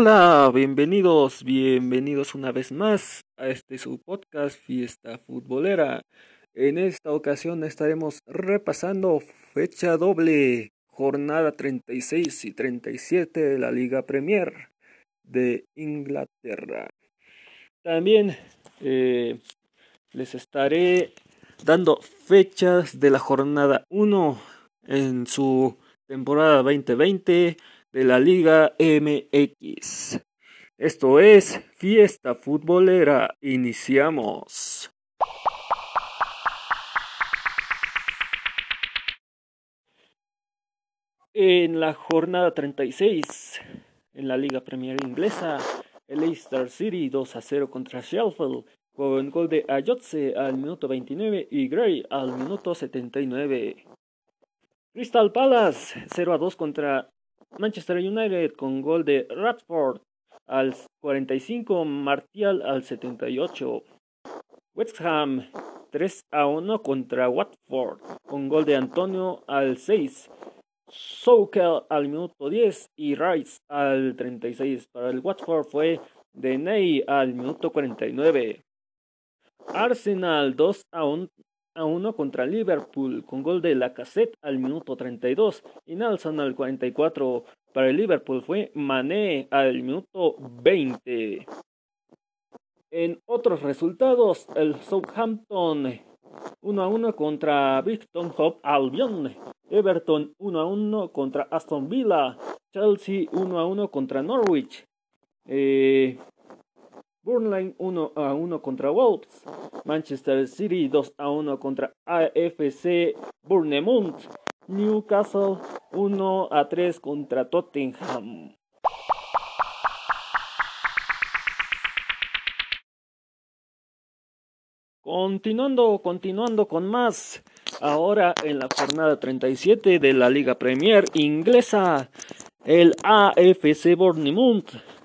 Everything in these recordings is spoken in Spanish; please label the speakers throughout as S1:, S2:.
S1: Hola, bienvenidos, bienvenidos una vez más a este su podcast Fiesta Futbolera. En esta ocasión estaremos repasando fecha doble, jornada 36 y 37 de la Liga Premier de Inglaterra. También eh, les estaré dando fechas de la jornada 1 en su temporada 2020 de la Liga MX. Esto es Fiesta Futbolera. Iniciamos. En la jornada 36, en la Liga Premier Inglesa, el Leicester City 2 a 0 contra Sheffield, con gol de Ayotze al minuto 29 y Gray al minuto 79. Crystal Palace 0 a 2 contra Manchester United con gol de Radford al 45, Martial al 78. West Ham 3 a 1 contra Watford con gol de Antonio al 6. Soukel al minuto 10 y Rice al 36. Para el Watford fue de Ney al minuto 49. Arsenal 2 a 1 a 1 contra Liverpool con gol de Lacazette al minuto 32 y Nelson al 44. Para el Liverpool fue Mané al minuto 20. En otros resultados, el Southampton 1 a 1 contra Brighton Hove Albion, Everton 1 a 1 contra Aston Villa, Chelsea 1 a 1 contra Norwich, eh, Burnley 1 a 1 contra Wolves. Manchester City 2 a 1 contra AFC Bournemouth. Newcastle 1 a 3 contra Tottenham. Continuando, continuando con más. Ahora en la jornada 37 de la Liga Premier inglesa, el AFC Bournemouth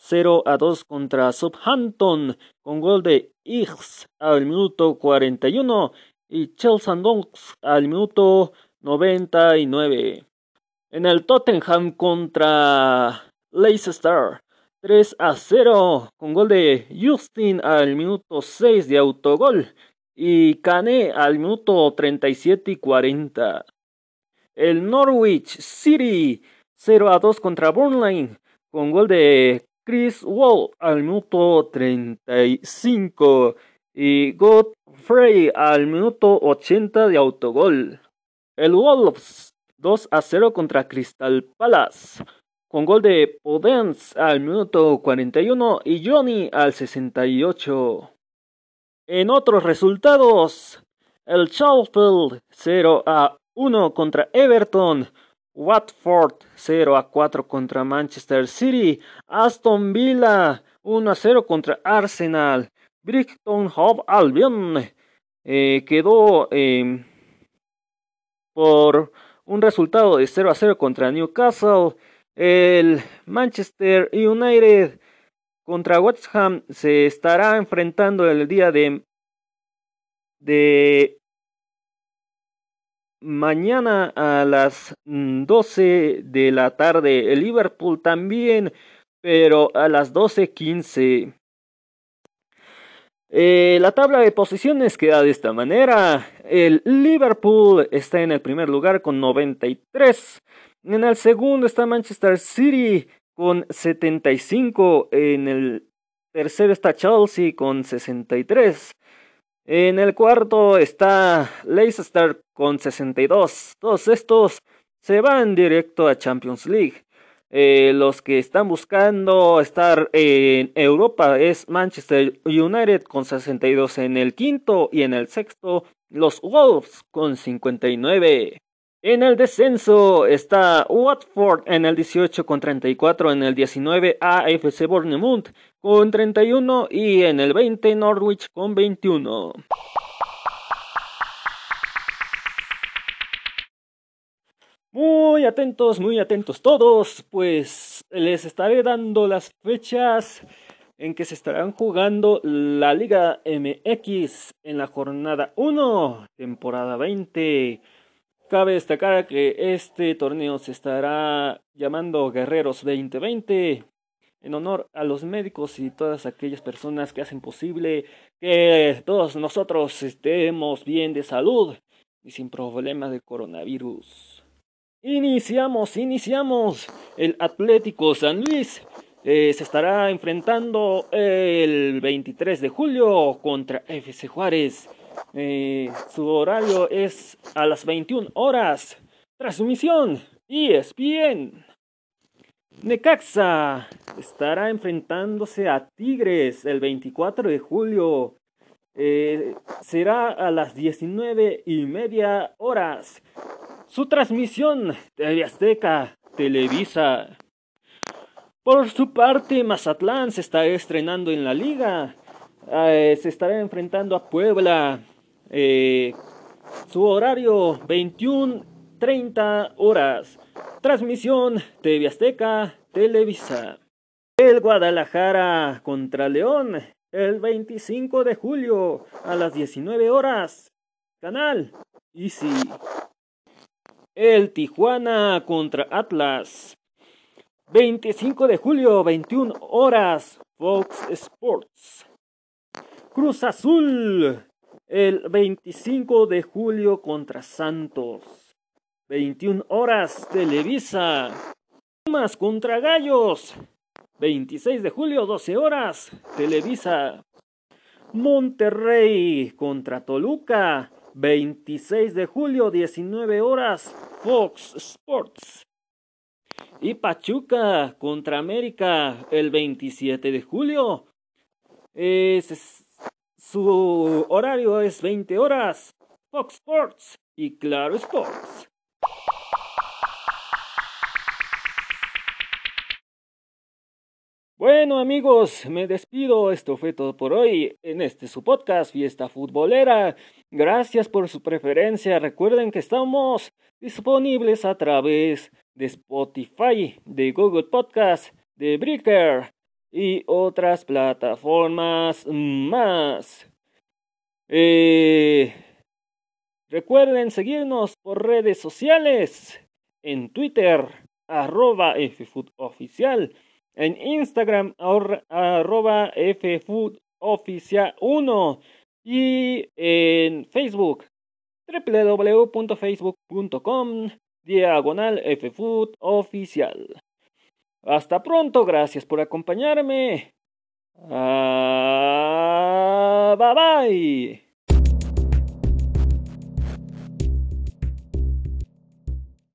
S1: 0 a 2 contra Southampton con gol de Iggs al minuto 41 y Chelsea Donks al minuto 99. En el Tottenham contra Leicester 3 a 0 con gol de Justin al minuto 6 de autogol y Kane al minuto 37 y 40. El Norwich City 0 a 2 contra Burnley con gol de Chris Wall al minuto 35 y Godfrey al minuto 80 de autogol. El Wolves 2 a 0 contra Crystal Palace con gol de Podence al minuto 41 y Johnny al 68. En otros resultados, el Sheffield 0 a 1 contra Everton Watford 0 a 4 contra Manchester City, Aston Villa 1 a 0 contra Arsenal, Brighton Hove Albion eh, quedó eh, por un resultado de 0 a 0 contra Newcastle, el Manchester United contra West Ham se estará enfrentando el día de de mañana a las 12 mm, de la tarde. El Liverpool también, pero a las 12.15. Eh, la tabla de posiciones queda de esta manera. El Liverpool está en el primer lugar con 93. En el segundo está Manchester City con 75. En el tercero está Chelsea con 63. En el cuarto está Leicester con 62. Todos estos se van directo a Champions League. Eh, los que están buscando estar en Europa es Manchester United con 62 en el quinto y en el sexto los Wolves con 59. En el descenso está Watford en el 18 con 34, en el 19 AFC Bournemouth con 31 y en el 20 Norwich con 21. Muy atentos, muy atentos todos, pues les estaré dando las fechas en que se estarán jugando la Liga MX en la jornada 1, temporada 20. Cabe destacar que este torneo se estará llamando Guerreros 2020 en honor a los médicos y todas aquellas personas que hacen posible que todos nosotros estemos bien de salud y sin problemas de coronavirus. Iniciamos, iniciamos. El Atlético San Luis eh, se estará enfrentando el 23 de julio contra FC Juárez. Eh, su horario es a las 21 horas. Transmisión ESPN. Necaxa estará enfrentándose a Tigres el 24 de julio. Eh, será a las 19 y media horas. Su transmisión de Azteca, Televisa. Por su parte, Mazatlán se está estrenando en la liga. Eh, se estará enfrentando a Puebla. Eh, su horario 21.30 horas. Transmisión TV Azteca, Televisa. El Guadalajara contra León el 25 de julio a las 19 horas. Canal Easy. El Tijuana contra Atlas. 25 de julio, 21 horas. Fox Sports. Cruz Azul. El 25 de julio contra Santos. 21 horas, Televisa. Pumas contra Gallos. 26 de julio, 12 horas, Televisa. Monterrey contra Toluca. 26 de julio, 19 horas, Fox Sports. Y Pachuca contra América el 27 de julio. Su horario es 20 horas, Fox Sports y Claro Sports. Bueno amigos, me despido. Esto fue todo por hoy en este su podcast Fiesta Futbolera. Gracias por su preferencia. Recuerden que estamos disponibles a través de Spotify, de Google Podcast, de Breaker y otras plataformas más. Eh, recuerden seguirnos por redes sociales en Twitter arroba FFoodOficial en Instagram arroba ffoodoficial1 y en Facebook www.facebook.com diagonal ffoodoficial. Hasta pronto, gracias por acompañarme. Ah, bye bye.